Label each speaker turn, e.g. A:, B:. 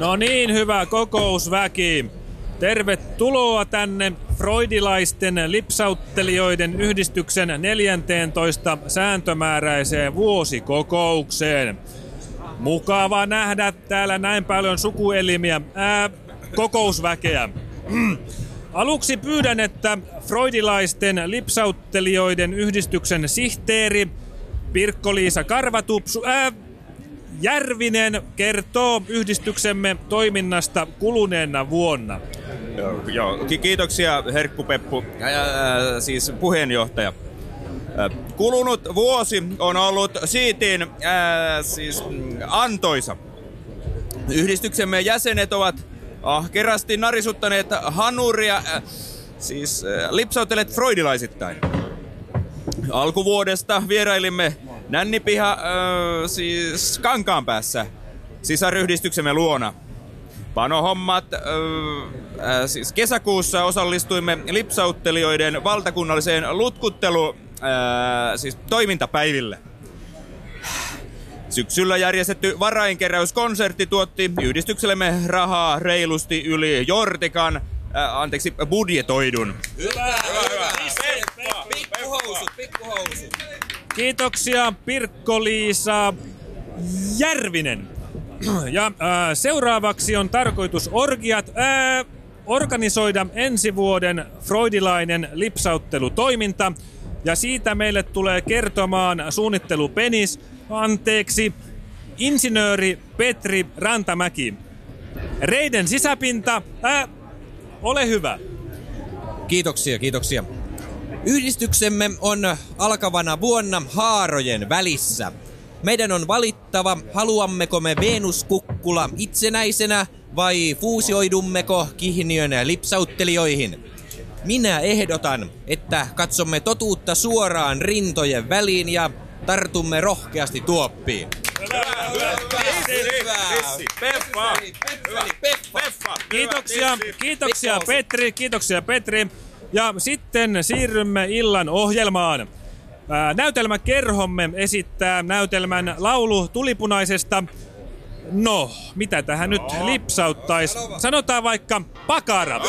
A: No niin, hyvä kokousväki. Tervetuloa tänne freudilaisten lipsauttelijoiden yhdistyksen 14 sääntömääräiseen vuosikokoukseen. Mukava nähdä täällä näin paljon sukuelimiä, ää, kokousväkeä. Aluksi pyydän, että freudilaisten lipsauttelijoiden yhdistyksen sihteeri Pirkko-Liisa Karvatupsu, ää, Järvinen kertoo yhdistyksemme toiminnasta kuluneena vuonna.
B: Joo, kiitoksia Herkku Peppu, ää, siis puheenjohtaja. Kulunut vuosi on ollut siitin ää, siis mm, antoisa. Yhdistyksemme jäsenet ovat ahkerasti narisuttaneet hanuria, äh, siis äh, lipsautelet freudilaisittain. Alkuvuodesta vierailimme Nännipiha, äh, siis kankaan päässä, sisaryhdistyksemme luona. Panohommat, äh, äh, siis kesäkuussa osallistuimme lipsauttelijoiden valtakunnalliseen lutkuttelu, äh, siis toimintapäiville. Syksyllä järjestetty varainkeräyskonsertti tuotti yhdistyksellemme rahaa reilusti yli Jortikan, äh, anteeksi, budjetoidun.
C: Hyvä, hyvä, hyvä. hyvä. Pikkuhousut, pikkuhousut.
A: Kiitoksia Pirkko-Liisa Järvinen. Ja äh, seuraavaksi on tarkoitus orgiat äh, organisoida ensi vuoden freudilainen lipsauttelutoiminta. Ja siitä meille tulee kertomaan suunnittelu Penis, anteeksi, insinööri Petri Rantamäki. Reiden sisäpinta, äh, ole hyvä.
C: Kiitoksia, kiitoksia. Yhdistyksemme on alkavana vuonna haarojen välissä. Meidän on valittava, haluammeko me Venus-kukkula itsenäisenä vai fuusioidummeko Kihniön lipsauttelijoihin. Minä ehdotan, että katsomme totuutta suoraan rintojen väliin ja tartumme rohkeasti tuoppiin.
A: Kiitoksia, kiitoksia Petri, kiitoksia Petri. Ja sitten siirrymme illan ohjelmaan. Näytelmäkerhomme esittää näytelmän laulu tulipunaisesta. No, mitä tähän nyt lipsauttaisi? Sanotaan vaikka pakara.